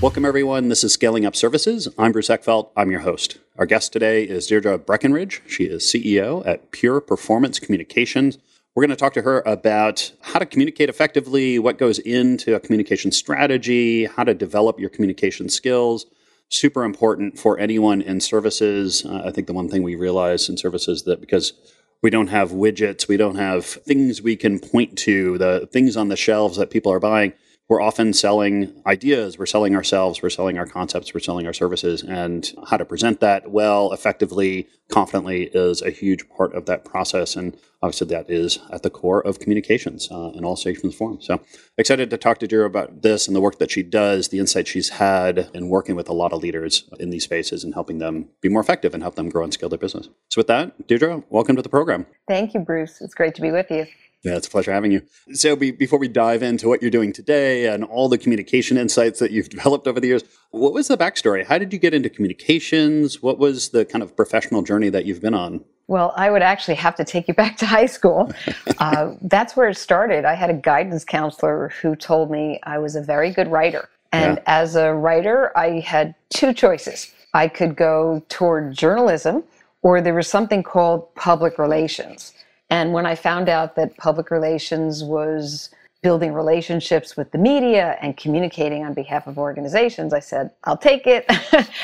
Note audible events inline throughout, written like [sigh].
Welcome, everyone. This is Scaling Up Services. I'm Bruce Eckfeldt. I'm your host. Our guest today is Deirdre Breakenridge. She is CEO at Pure Performance Communications. We're going to talk to her about how to communicate effectively, what goes into a communication strategy, how to develop your communication skills. Super important for anyone in services. Uh, I think the one thing we realize in services that because we don't have widgets, we don't have things we can point to, the things on the shelves that people are buying we're often selling ideas, we're selling ourselves, we're selling our concepts, we're selling our services, and how to present that well, effectively, confidently is a huge part of that process. And obviously, that is at the core of communications uh, in all shapes and forms. So excited to talk to Drew about this and the work that she does, the insight she's had in working with a lot of leaders in these spaces and helping them be more effective and help them grow and scale their business. So, with that, Deirdre, welcome to the program. Thank you, Bruce. It's great to be with you. Yeah, it's a pleasure having you. So, be, before we dive into what you're doing today and all the communication insights that you've [laughs] developed over the years, what was the backstory? How did you get into communications? What was the kind of professional journey that you've been on? Well, I would actually have to take you back to high school. [laughs] uh, that's where it started. I had a guidance counselor who told me I was a very good writer. And yeah. as a writer, I had two choices. I could go toward journalism, or there was something called public relations. And when I found out that public relations was building relationships with the media and communicating on behalf of organizations, I said, I'll take it.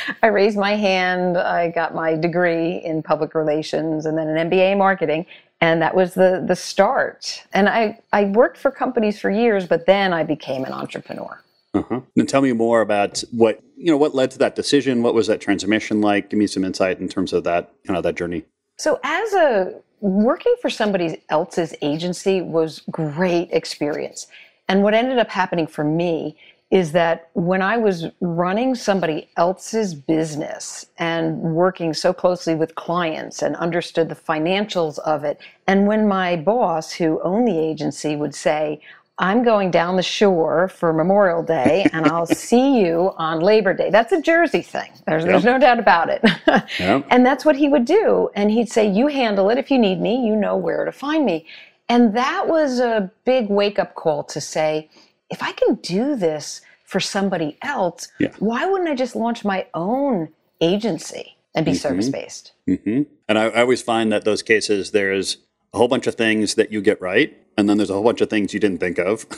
[laughs] I raised my hand. I got my degree in public relations and then an MBA in marketing. And that was the, the start. And I, I worked for companies for years, but then I became an entrepreneur. Uh-huh. And tell me more about what you know. What led to that decision? What was that transformation like? Give me some insight in terms of that kind of that journey. So, as a working for somebody else's agency was great experience. And what ended up happening for me is that when I was running somebody else's business and working so closely with clients and understood the financials of it, and when my boss, who owned the agency, would say, I'm going down the shore for Memorial Day and I'll [laughs] see you on Labor Day. That's a Jersey thing. There's, yep. there's no doubt about it. [laughs] yep. And that's what he would do. And he'd say, You handle it. If you need me, you know where to find me. And that was a big wake up call to say, if I can do this for somebody else, yeah. why wouldn't I just launch my own agency and be mm-hmm. service based? Mm-hmm. And I, I always find that those cases, there's a whole bunch of things that you get right and then there's a whole bunch of things you didn't think of. [laughs]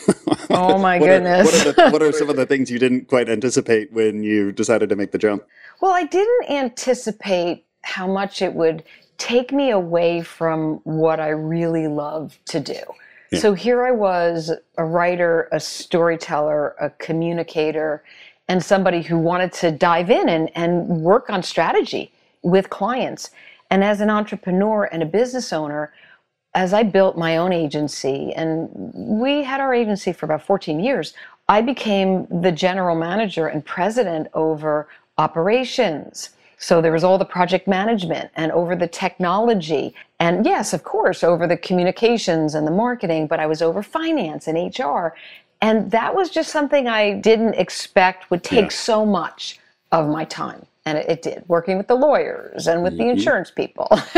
Oh my [laughs] what goodness! Are, what, are the, what are some of the things you didn't quite anticipate when you decided to make the jump? Well, I didn't anticipate how much it would take me away from what I really love to do. Yeah. So here I was, a writer, a storyteller, a communicator, and somebody who wanted to dive in and, and work on strategy with clients. And as an entrepreneur and a business owner, as I built my own agency, and we had our agency for about 14 years, I became the general manager and president over operations. So there was all the project management and over the technology. And yes, of course, over the communications and the marketing, but I was over finance and HR. And that was just something I didn't expect would take yeah. so much of my time. And it, it did, working with the lawyers and with mm-hmm. the insurance people [laughs]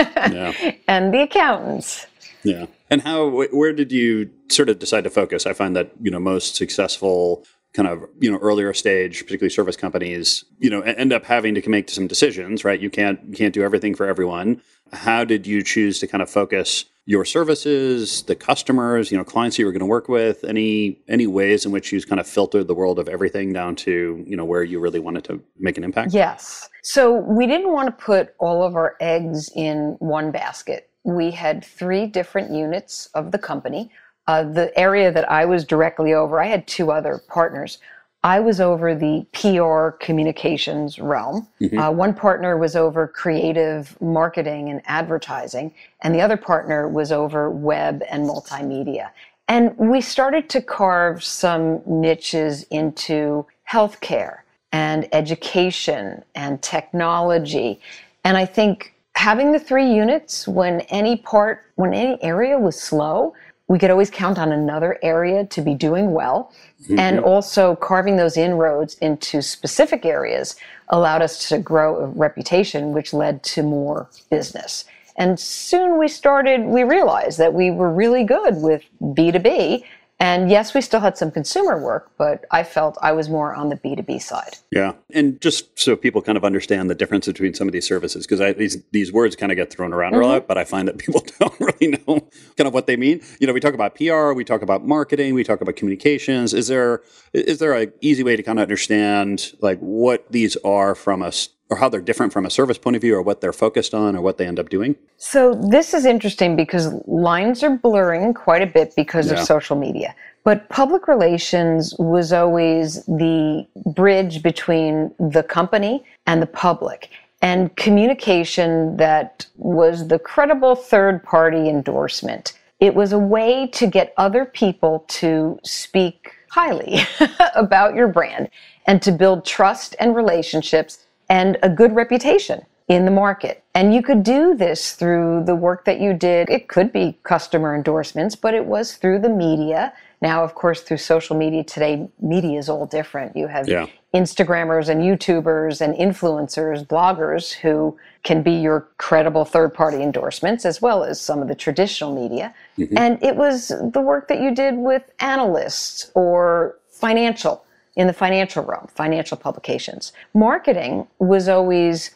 and the accountants. Yeah. And how, where did you sort of decide to focus? I find that, you know, most successful kind of you know earlier stage particularly service companies you know end up having to make some decisions right? You can't you can't do everything for everyone. How did you choose to kind of focus your services the customers you know clients you were going to work with? Any any ways in which you kind of filtered the world of everything down to you know where you really wanted to make an impact? Yes. So we didn't want to put all of our eggs in one basket we had three different units of the company uh, the area that I was directly over, I had two other partners. I was over the PR communications realm. Mm-hmm. Uh, one partner was over creative marketing and advertising, and the other partner was over web and multimedia. And we started to carve some niches into healthcare and education and technology. And I think having the three units when any part, when any area was slow, we could always count on another area to be doing well. Mm-hmm. And also carving those inroads into specific areas allowed us to grow a reputation, which led to more business. And soon we started, we realized that we were really good with B2B and yes, we still had some consumer work, but I felt I was more on the B2B side. Yeah. And just so people kind of understand the difference between some of these services, because these, these words kind of get thrown around mm-hmm. a lot, but I find that people [laughs] don't really know kind of what they mean. You know, we talk about PR, we talk about marketing, we talk about communications. Is there is there an easy way to kind of understand like what these are from a or how they're different from a service point of view or what they're focused on or what they end up doing? So this is interesting because lines are blurring quite a bit because yeah. of social media. But public relations was always the bridge between the company and the public and communication that was the credible third party endorsement. It was a way to get other people to speak highly [laughs] about your brand and to build trust and relationships and a good reputation in the market. And you could do this through the work that you did. It could be customer endorsements, but it was through the media. Now, of course, through social media today, media is all different. You have yeah. Instagrammers and YouTubers and influencers, bloggers who can be your credible third party endorsements, as well as some of the traditional media. Mm-hmm. And it was the work that you did with analysts or financial in the financial realm, financial publications. Marketing was always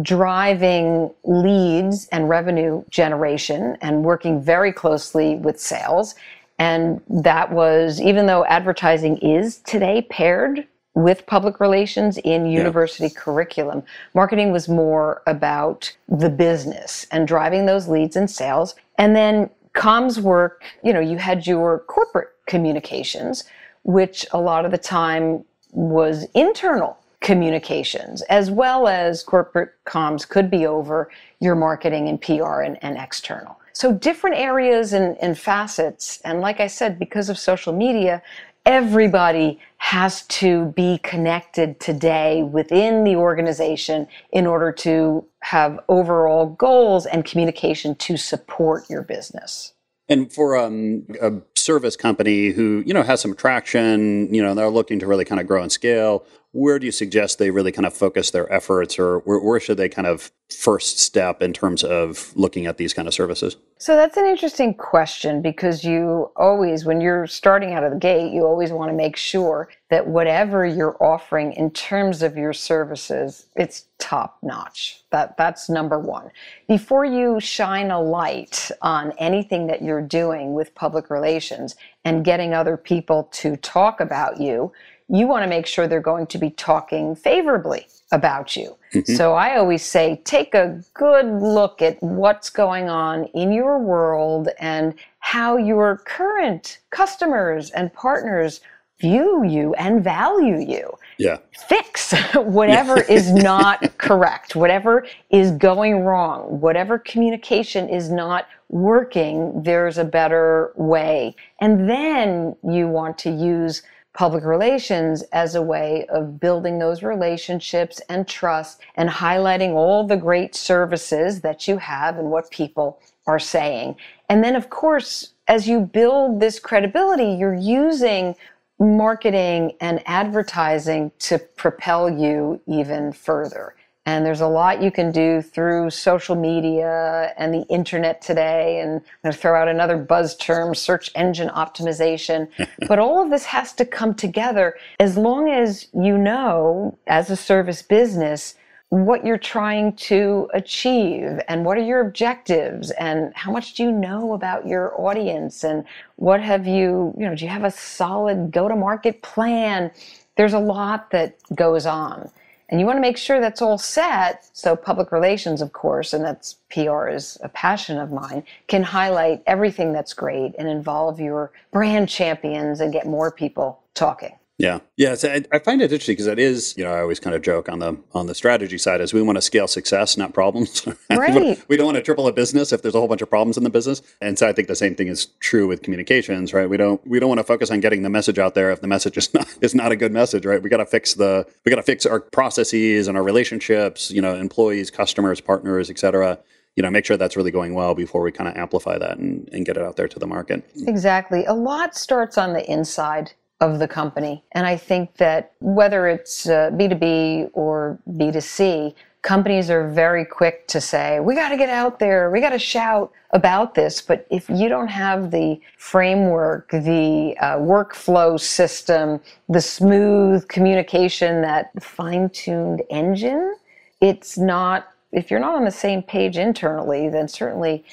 driving leads and revenue generation and working very closely with sales. And that was, even though advertising is today paired with public relations in university yeah. curriculum, marketing was more about the business and driving those leads and sales. And then comms work, you know, you had your corporate communications, which a lot of the time was internal communications as well as corporate comms could be over your marketing and PR and, and external. So different areas and, and facets. And like I said, because of social media, everybody has to be connected today within the organization in order to have overall goals and communication to support your business. And for um, a service company who you know has some traction, you know they're looking to really kind of grow and scale, where do you suggest they really kind of focus their efforts, or where, where should they kind of first step in terms of looking at these kind of services? So that's an interesting question because you always, when you're starting out of the gate, you always want to make sure that whatever you're offering in terms of your services, it's top notch. That that's number one. Before you shine a light on anything that you're doing with public relations and getting other people to talk about you, you want to make sure they're going to be talking favorably about you. Mm-hmm. So I always say take a good look at what's going on in your world and how your current customers and partners view you and value you. Yeah. Fix [laughs] whatever is not [laughs] correct, whatever is going wrong, whatever communication is not working, there's a better way. And then you want to use public relations as a way of building those relationships and trust and highlighting all the great services that you have and what people are saying. And then, of course, as you build this credibility, you're using marketing and advertising to propel you even further. And there's a lot you can do through social media and the internet today. And I'm going to throw out another buzz term search engine optimization. [laughs] but all of this has to come together as long as you know, as a service business, what you're trying to achieve and what are your objectives and how much do you know about your audience and what have you, you know, do you have a solid go to market plan? There's a lot that goes on. And you want to make sure that's all set so public relations, of course, and that's PR is a passion of mine, can highlight everything that's great and involve your brand champions and get more people talking. Yeah, yeah. So I, I, find it interesting because it is, you know, I always kind of joke on the on the strategy side is we want to scale success, not problems. [laughs] Right. we don't want to triple a business if there's a whole bunch of problems in the business. And so I think the same thing is true with communications, right? We don't we don't want to focus on getting the message out there if the message is [laughs] not is not a good message, right? We got to fix the we got to fix our processes and our relationships, you know, employees, customers, partners, et cetera you know, make sure that's really going well before we kind of amplify that and, and get it out there to the market. Exactly. A lot starts on the inside of the company. And I think that whether it's uh, B2B or B2C, companies are very quick to say, we got to get out there, we got to shout about this. But if you don't have the framework, the uh, workflow system, the smooth communication, that fine tuned engine, it's not, if you're not on the same page internally, then certainly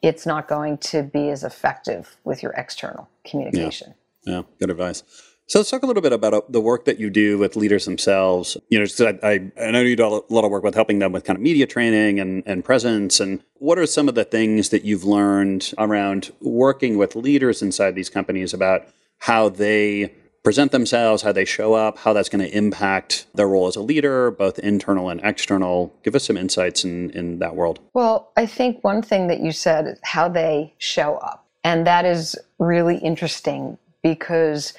it's not going to be as effective with your external communication. Yeah. Yeah, good advice. So let's talk a little bit about uh, the work that you do with leaders themselves. You know, I, I know you do a lot of work with helping them with kind of media training and, and presence. And what are some of the things that you've learned around working with leaders inside these companies about how they present themselves, how they show up, how that's going to impact their role as a leader, both internal and external. Give us some insights in, in that world. Well, I think one thing that you said is how they show up. And that is really interesting because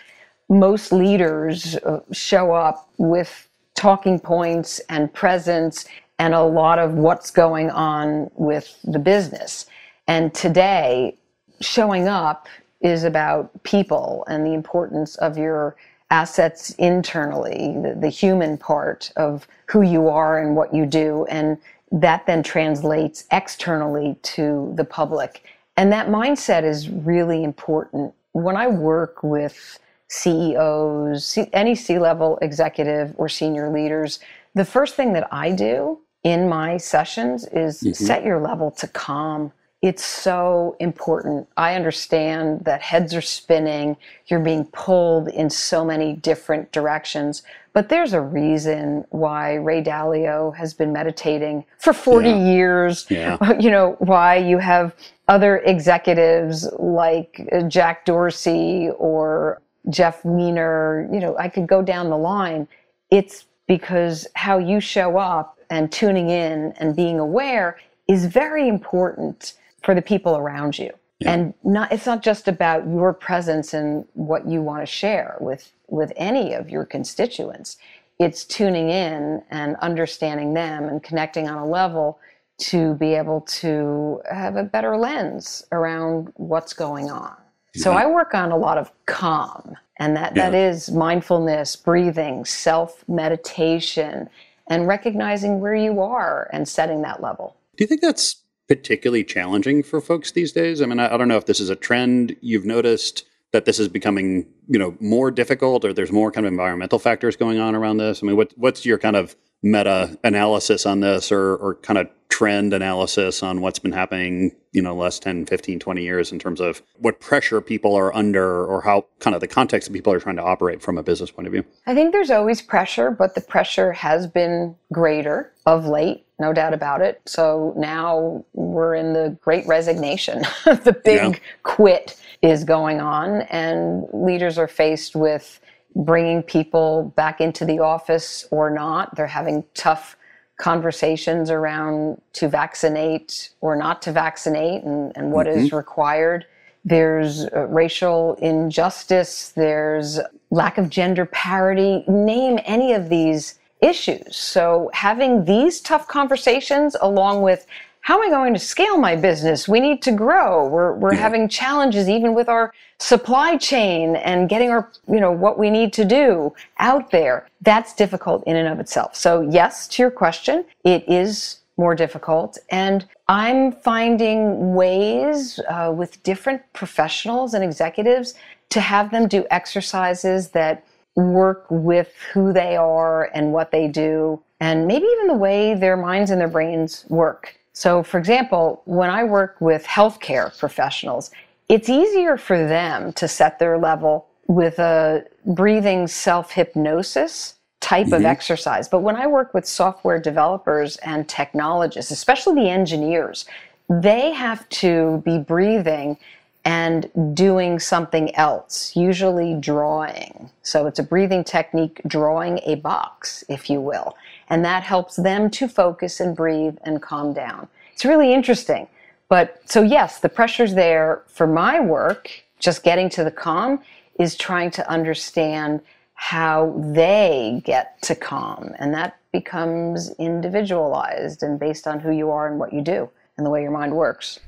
most leaders uh, show up with talking points and presence and a lot of what's going on with the business. And today, showing up is about people and the importance of your assets internally, the, the, human part of who you are and what you do. And that then translates externally to the public. And that mindset is really important when I work with CEOs, any C level executive or senior leaders, the first thing that I do in my sessions is mm-hmm. set your level to calm. It's so important. I understand that heads are spinning, you're being pulled in so many different directions, but there's a reason why Ray Dalio has been meditating for 40 yeah. years. Yeah. [laughs] You know, why you have other executives like uh, Jack Dorsey or Jeff Weiner, you know, I could go down the line. It's because how you show up and tuning in and being aware is very important for the people around you. Yeah. And not it's not just about your presence and what you want to share with with any of your constituents. It's tuning in and understanding them and connecting on a level to be able to have a better lens around what's going on. Yeah. So I work on a lot of calm, and that, yeah. that is mindfulness, breathing, self meditation, and recognizing where you are and setting that level. Do you think that's particularly challenging for folks these days? I mean, I, I don't know if this is a trend you've noticed that this is becoming, you know, more difficult or there's more kind of environmental factors going on around this. I mean, what, what's your kind of meta analysis on this or, or kind of trend analysis on what's been happening, you know, last 10, 15, 20 years in terms of what pressure people are under or how kind of the context that people are trying to operate from a business point of view? I think there's always pressure, but the pressure has been greater of late, no doubt about it. So now we're in the great resignation. [laughs] the big yeah. quit is going on, and leaders are faced with bringing people back into the office or not. They're having tough conversations around to vaccinate or not to vaccinate and, and what mm-hmm. is required. There's uh, racial injustice, there's lack of gender parity. Name any of these issues. So, having these tough conversations along with how am I going to scale my business? We need to grow. We're, we're yeah. having challenges even with our supply chain and getting our, you know, what we need to do out there. That's difficult in and of itself. So yes, to your question, it is more difficult. And I'm finding ways uh, with different professionals and executives to have them do exercises that work with who they are and what they do, and maybe even the way their minds and their brains work. So, for example, when I work with healthcare professionals, it's easier for them to set their level with a breathing self hypnosis type mm-hmm. of exercise. But when I work with software developers and technologists, especially the engineers, they have to be breathing and doing something else, usually drawing. So it's a breathing technique, drawing a box, if you will. And that helps them to focus and breathe and calm down. It's really interesting. But so, yes, the pressure's there for my work, just getting to the calm, is trying to understand how they get to calm. And that becomes individualized and based on who you are and what you do and the way your mind works.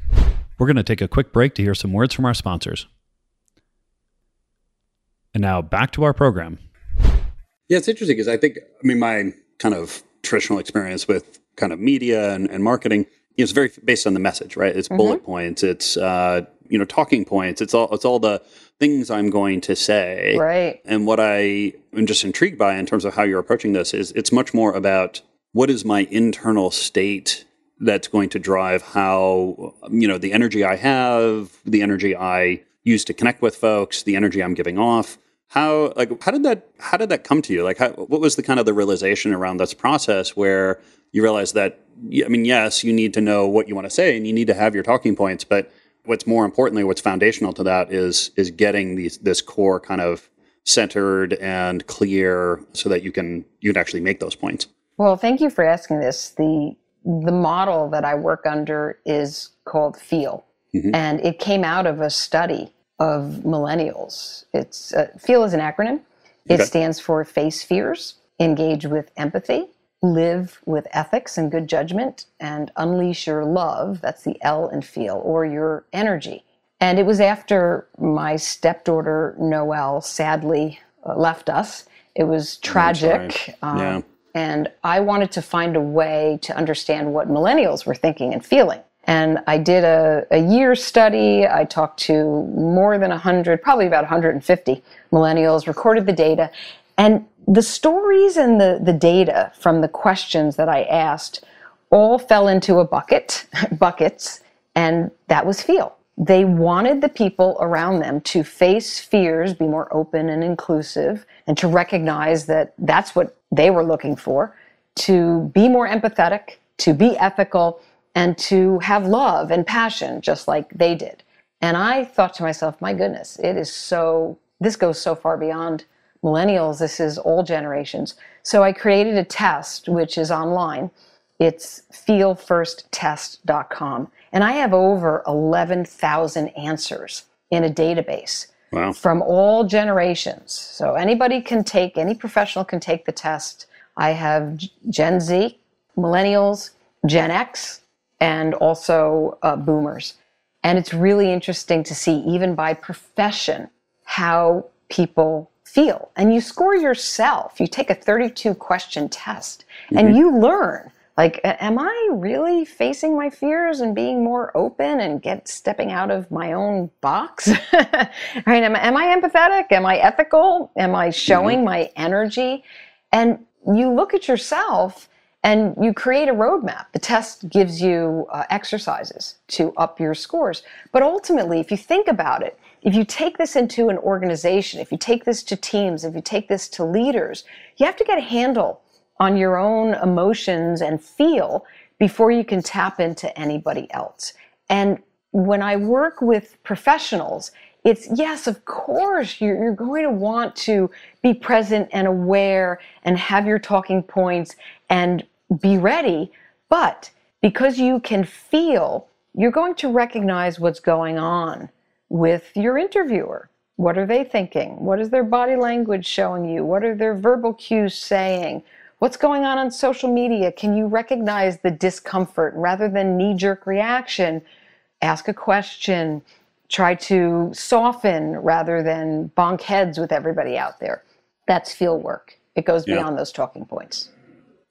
We're going to take a quick break to hear some words from our sponsors. And now back to our program. Yeah, it's interesting because I think, I mean, my kind of traditional experience with kind of media and, and marketing it's very based on the message, right? It's mm-hmm. bullet points, it's uh, you know talking points, it's all it's all the things I'm going to say, right? And what I am just intrigued by in terms of how you're approaching this is it's much more about what is my internal state that's going to drive how you know the energy I have, the energy I use to connect with folks, the energy I'm giving off. How like how did that how did that come to you? Like how, what was the kind of the realization around this process where you realize that I mean yes, you need to know what you want to say and you need to have your talking points, but what's more importantly, what's foundational to that is is getting these this core kind of centered and clear so that you can you can actually make those points. Well, thank you for asking this. The the model that I work under is called FEEL, mm-hmm. and it came out of a study of millennials. It's uh, FEEL is an acronym. It okay. stands for face fears, engage with empathy, live with ethics and good judgment, and unleash your love. That's the L in FEEL or your energy. And it was after my stepdaughter Noelle sadly uh, left us. It was tragic. Um, yeah. And I wanted to find a way to understand what millennials were thinking and feeling. And I did a, a year study. I talked to more than 100, probably about 150 millennials, recorded the data. And the stories and the, the data from the questions that I asked all fell into a bucket, [laughs] buckets, and that was feel. They wanted the people around them to face fears, be more open and inclusive, and to recognize that that's what they were looking for to be more empathetic, to be ethical, and to have love and passion just like they did. And I thought to myself, my goodness, it is so, this goes so far beyond millennials. This is all generations. So I created a test, which is online. It's feelfirsttest.com. And I have over 11,000 answers in a database wow. from all generations. So anybody can take, any professional can take the test. I have Gen Z, millennials, Gen X, and also uh, boomers. And it's really interesting to see, even by profession, how people feel. And you score yourself. You take a 32 question test and mm-hmm. you learn like am i really facing my fears and being more open and get stepping out of my own box [laughs] right am, am, i empathetic am i ethical am i showing mm-hmm. my energy and you look at yourself and you create a roadmap the test gives you uh, exercises to up your scores but ultimately if you think about it if you take this into an organization if you take this to teams if you take this to leaders you have to get a handle on your own emotions and feel before you can tap into anybody else. And when I work with professionals, it's yes, of course, you're, you're, going to want to be present and aware and have your talking points and be ready. But because you can feel, you're going to recognize what's going on with your interviewer. What are they thinking? What is their body language showing you? What are their verbal cues saying? What's going on on social media? Can you recognize the discomfort rather than knee jerk reaction? Ask a question, try to soften rather than bonk heads with everybody out there. That's field work. It goes Yeah. beyond those talking points.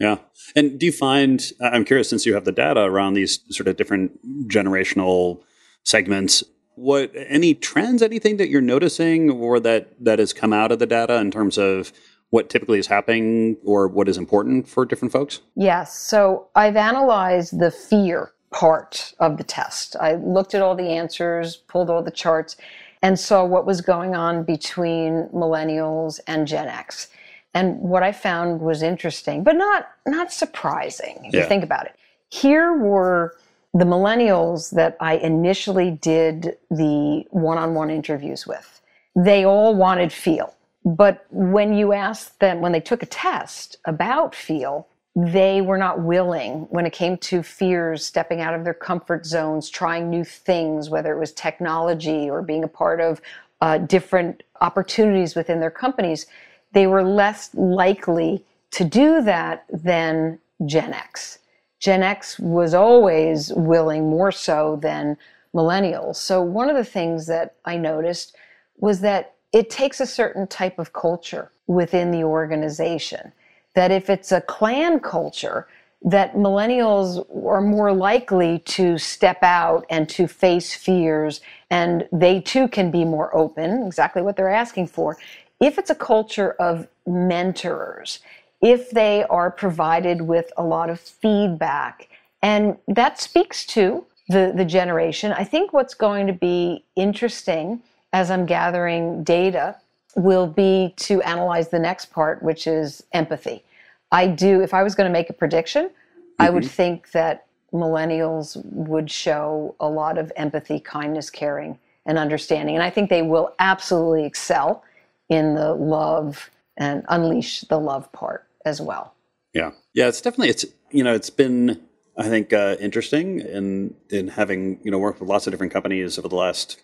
Yeah. And do you find, I'm curious, since you have the data around these sort of different generational segments, what any trends, anything that you're noticing or that that has come out of the data in terms of what typically is happening or what is important for different folks? Yes. So I've analyzed the fear part of the test. I looked at all the answers, pulled all the charts, and saw what was going on between millennials and Gen X. And what I found was interesting, but not not surprising if Yeah. you think about it. Here were the millennials that I initially did the one-on-one interviews with. They all wanted feel. But when you asked them, when they took a test about feel, they were not willing when it came to fears, stepping out of their comfort zones, trying new things, whether it was technology or being a part of uh, different opportunities within their companies. They were less likely to do that than Gen X. Gen X was always willing more so than millennials. So, one of the things that I noticed was that it takes a certain type of culture within the organization. That if it's a clan culture, that millennials are more likely to step out and to face fears, and they too can be more open, exactly what they're asking for. If it's a culture of mentors, if they are provided with a lot of feedback, and that speaks to the, the generation. I think what's going to be interesting as I'm gathering data will be to analyze the next part, which is empathy. I do, if I was going to make a prediction, I would mm-hmm. think that millennials would show a lot of empathy, kindness, caring, and understanding. And I think they will absolutely excel in the love and unleash the love part as well. Yeah, yeah, it's definitely it's you know it's been I think uh, interesting in in having you know worked with lots of different companies over the last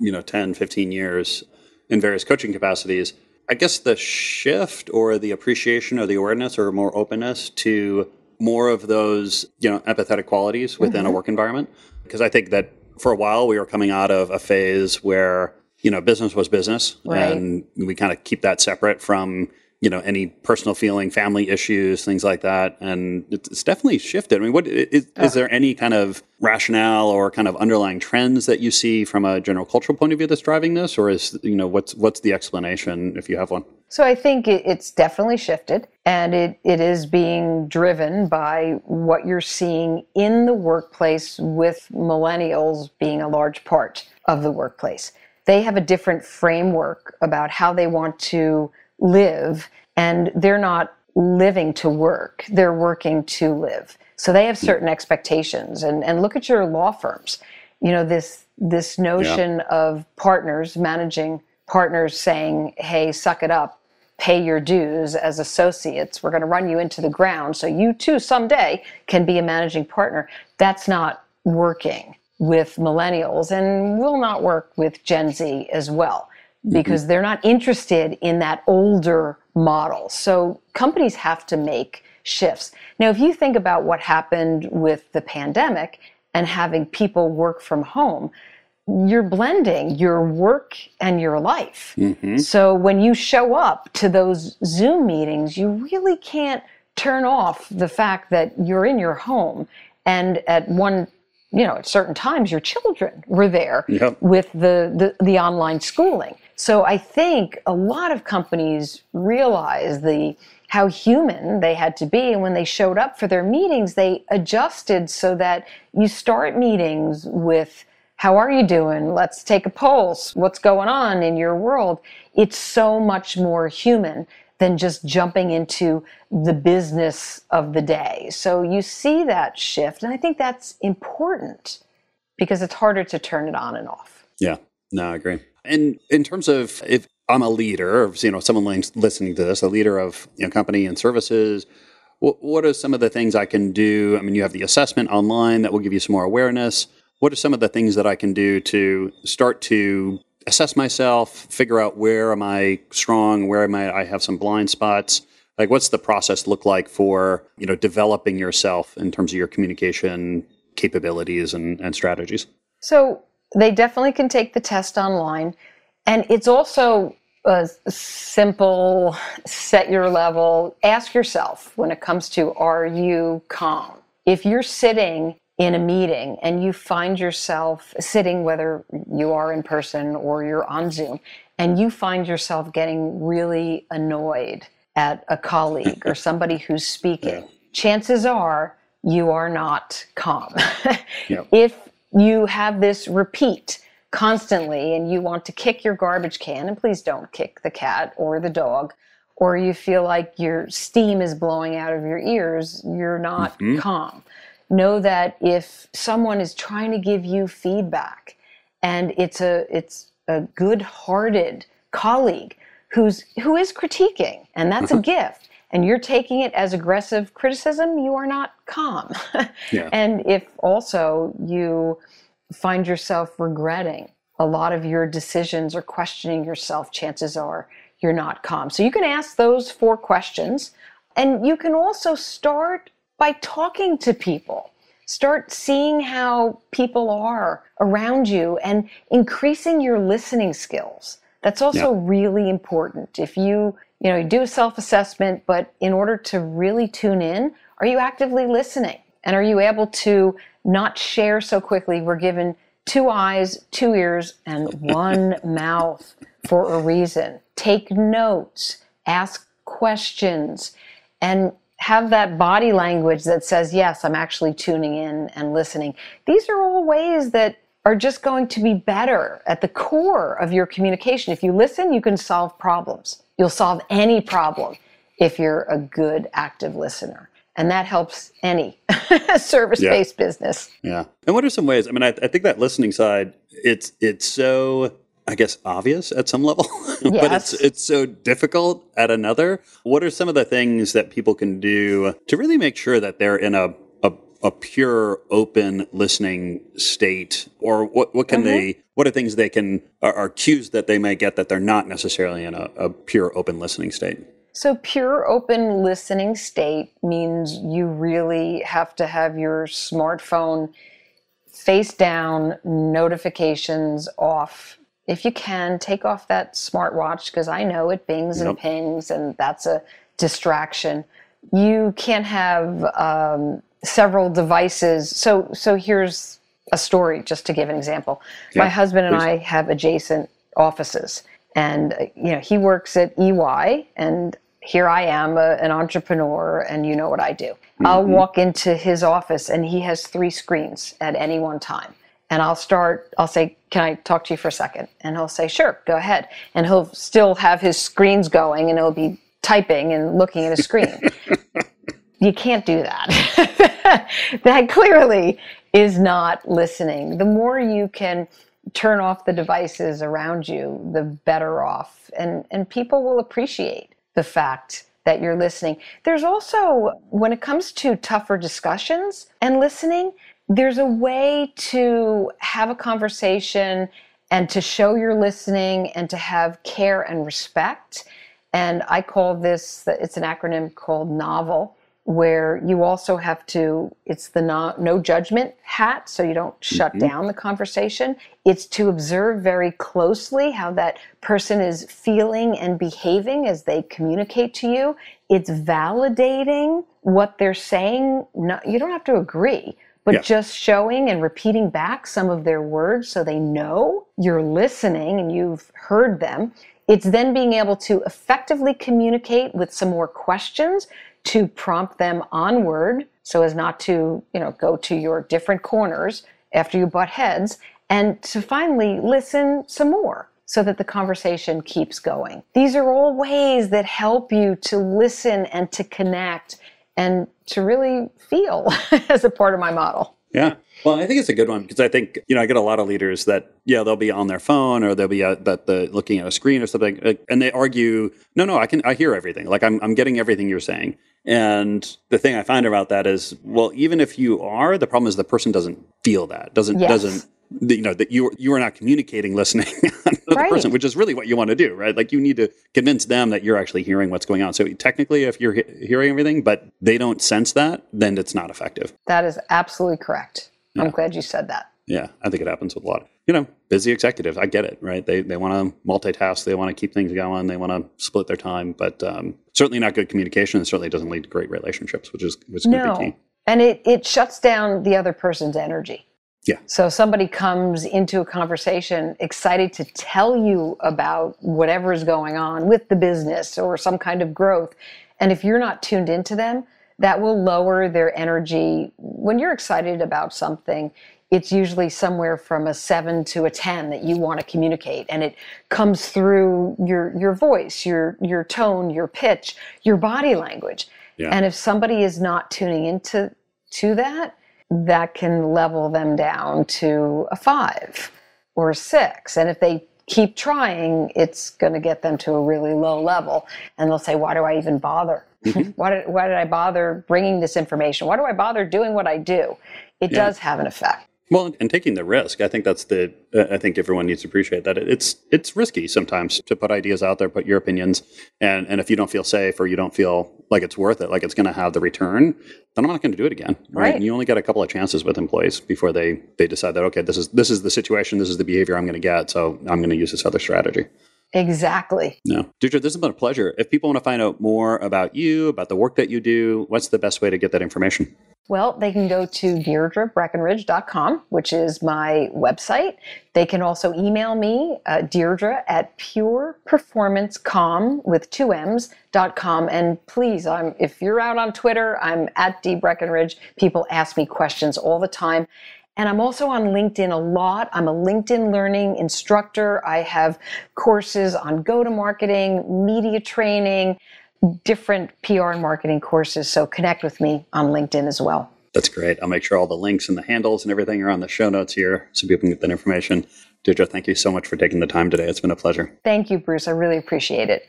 you know 10, 15 years in various coaching capacities. I guess the shift or the appreciation or the awareness or more openness to more of those you know empathetic qualities within a work environment because I think that for a while we were coming out of a phase where you know business was business. Right. and we kind of keep that separate from you know any personal feeling family issues things like that. And it's, definitely shifted. I mean what is, is oh. there any kind of rationale or kind of underlying trends that you see from a general cultural point of view that's driving this? Or is you know what's what's the explanation if you have one? So I think it's definitely shifted. And it, it is being driven by what you're seeing in the workplace with millennials being a large part of the workplace. They have a different framework about how they want to live and they're not living to work, they're working to live. So they have certain expectations and, and look at your law firms. You know, this this notion of partners managing partners saying, hey, suck it up, pay your dues as associates. We're going to run you into the ground so you too someday can be a managing partner. That's not working with millennials and will not work with Gen Z as well mm-hmm. because they're not interested in that older model. So companies have to make shifts. Now, if you think about what happened with the pandemic and having people work from home, you're blending your work and your life. Mm-hmm. So when you show up to those Zoom meetings, you really can't turn off the fact that you're in your home and at one you know at certain times your children were there Yep. with the, the the online schooling. So i think a lot of companies realize the how human they had to be. And when they showed up for their meetings they adjusted so that you start meetings with how are you doing? Let's take a pulse. What's going on in your world? It's so much more human than just jumping into the business of the day. So you see that shift, and I think that's important because it's harder to turn it on and off. Yeah, no, I agree. And in terms of if I'm a leader, you know, someone listening to this, a leader of you know, company and services, what, what are some of the things I can do? I mean, you have the assessment online that will give you some more awareness. What are some of the things that I can do to start to assess myself, figure out where am I strong, where am I, I have some blind spots? Like, what's the process look like for you know developing yourself in terms of your communication capabilities and, and strategies? So they definitely can take the test online, and it's also a simple set your level. Ask yourself when it comes to are you calm? If you're sitting in a meeting and you find yourself sitting, whether you are in person or you're on Zoom, and you find yourself getting really annoyed at a colleague or somebody who's [laughs] speaking, chances are you are not calm. [laughs] yep. If you have this repeat constantly and you want to kick your garbage can, and please don't kick the cat or the dog, or you feel like your steam is blowing out of your ears, you're not mm-hmm. calm. Know that if someone is trying to give you feedback and it's a it's a good-hearted colleague who's who is critiquing, and that's a mm-hmm. gift and you're taking it as aggressive criticism, you are not calm. [laughs] yeah. And if also you find yourself regretting a lot of your decisions or questioning yourself, chances are you're not calm. So you can ask those four questions. And you can also start by talking to people. Start seeing how people are around you and increasing your listening skills. That's also yeah. really important. If you you know, you do a self assessment, but in order to really tune in, are you actively listening? And are you able to not share so quickly? We're given two eyes, two ears, and [laughs] one mouth for a reason. Take notes, ask questions, and have that body language that says, Yes, I'm actually tuning in and listening. These are all ways that are just going to be better at the core of your communication. If you listen, you can solve problems. You'll solve any problem if you're a good active listener. And that helps any [laughs] service based yeah. business. Yeah. And what are some ways? I mean, I, I think that listening side, it's it's so I guess obvious at some level, yes. [laughs] but it's it's so difficult at another. What are some of the things that people can do to really make sure that they're in a a, a pure open listening state, or what what can mm-hmm. they what are things they can are, are, cues that they may get that they're not necessarily in a, a pure open listening state so pure open listening state means you really have to have your smartphone face down notifications off if you can take off that smartwatch because i know it bings yep. and pings and that's a distraction you can't have um, several devices so so here's a story just to give an example. Yeah, My husband and please. I have adjacent offices, and uh, you know he works at EY, and here I am, a, an entrepreneur, and you know what I do. Mm-hmm. I'll walk into his office, and he has three screens at any one time. And I'll start, I'll say, Can I talk to you for a second? And he'll say, Sure, go ahead. And he'll still have his screens going, and he'll be typing and looking at a screen. [laughs] you can't do that. [laughs] that clearly is not listening. The more you can turn off the devices around you, the better off. And, and people will appreciate the fact that you're listening. There's also, when it comes to tougher discussions and listening, there's a way to have a conversation and to show you're listening and to have care and respect. And I call this, it's an acronym called NOVEL where you also have to it's the no, no judgment hat so you don't shut mm-hmm. down the conversation it's to observe very closely how that person is feeling and behaving as they communicate to you it's validating what they're saying no, you don't have to agree but yeah. just showing and repeating back some of their words so they know you're listening and you've heard them it's then being able to effectively communicate with some more questions to prompt them onward so as not to, you know, go to your different corners after you butt heads and to finally listen some more so that the conversation keeps going. These are all ways that help you to listen and to connect and to really feel [laughs] as a part of my model. Yeah. Well, I think it's a good one because I think you know I get a lot of leaders that yeah they'll be on their phone or they'll be at that the looking at a screen or something and they argue no no I can I hear everything like I'm I'm getting everything you're saying and the thing I find about that is well even if you are the problem is the person doesn't feel that doesn't yes. doesn't you know that you you are not communicating listening [laughs] to the Right. person which is really what you want to do right like you need to convince them that you're actually hearing what's going on so technically if you're he- hearing everything but they don't sense that then it's not effective That is absolutely correct. I'm glad you said that. yeah i think it happens with a lot of you know busy executives i get it right they they want to multitask they want to keep things going they want to split their time but um, certainly not good communication and certainly doesn't lead to great relationships which is which is going to be No. key And it, it shuts down the other person's energy. Yeah. So somebody comes into a conversation excited to tell you about whatever is going on with the business or some kind of growth. And if you're not tuned into them, that will lower their energy. When you're excited about something, it's usually somewhere from a seven to a 10 that you want to communicate. And it comes through your, your voice, your, your tone, your pitch, your body language. Yeah. And if somebody is not tuning into to that, that can level them down to a five or a six. And if they keep trying, it's going to get them to a really low level. And they'll say, Why do I even bother? Mm-hmm. [laughs] why, did, why did I bother bringing this information? Why do I bother doing what I do? It Yeah. does have an effect. Well, and taking the risk, I think that's the. Uh, I think everyone needs to appreciate that it's it's risky sometimes to put ideas out there, put your opinions, and and if you don't feel safe or you don't feel like it's worth it, like it's going to have the return, then I'm not going to do it again. Right? Right. And you only get a couple of chances with employees before they they decide that okay, this is this is the situation, this is the behavior I'm going to get, so I'm going to use this other strategy. Exactly. No, Deirdre, this has been a pleasure. If people want to find out more about you, about the work that you do, what's the best way to get that information? Well, they can go to deirdrebreakenridge.com, which is my website. They can also email me, uh, Deirdre at pureperformancecomm with two M's dot com. And please, I'm, if you're out on Twitter, I'm at D Breakenridge. People ask me questions all the time. And I'm also on LinkedIn a lot. I'm a LinkedIn learning instructor. I have courses on go to marketing, media training, different PR and marketing courses. So connect with me on LinkedIn as well. That's great. I'll make sure all the links and the handles and everything are on the show notes here so people can get that information. Deirdre, thank you so much for taking the time today. It's been a pleasure. Thank you, Bruce. I really appreciate it.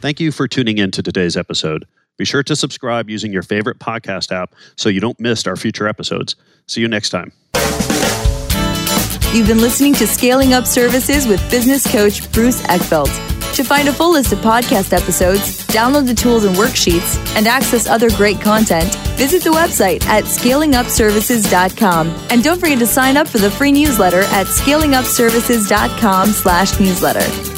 Thank you for tuning in to today's episode. Be sure to subscribe using your favorite podcast app so you don't miss our future episodes. See you next time. You've been listening to Scaling Up Services with business coach Bruce Eckfeldt. To find a full list of podcast episodes, download the tools and worksheets, and access other great content, visit the website at scalingupservices.com. And don't forget to sign up for the free newsletter at scalingupservices.com slash newsletter.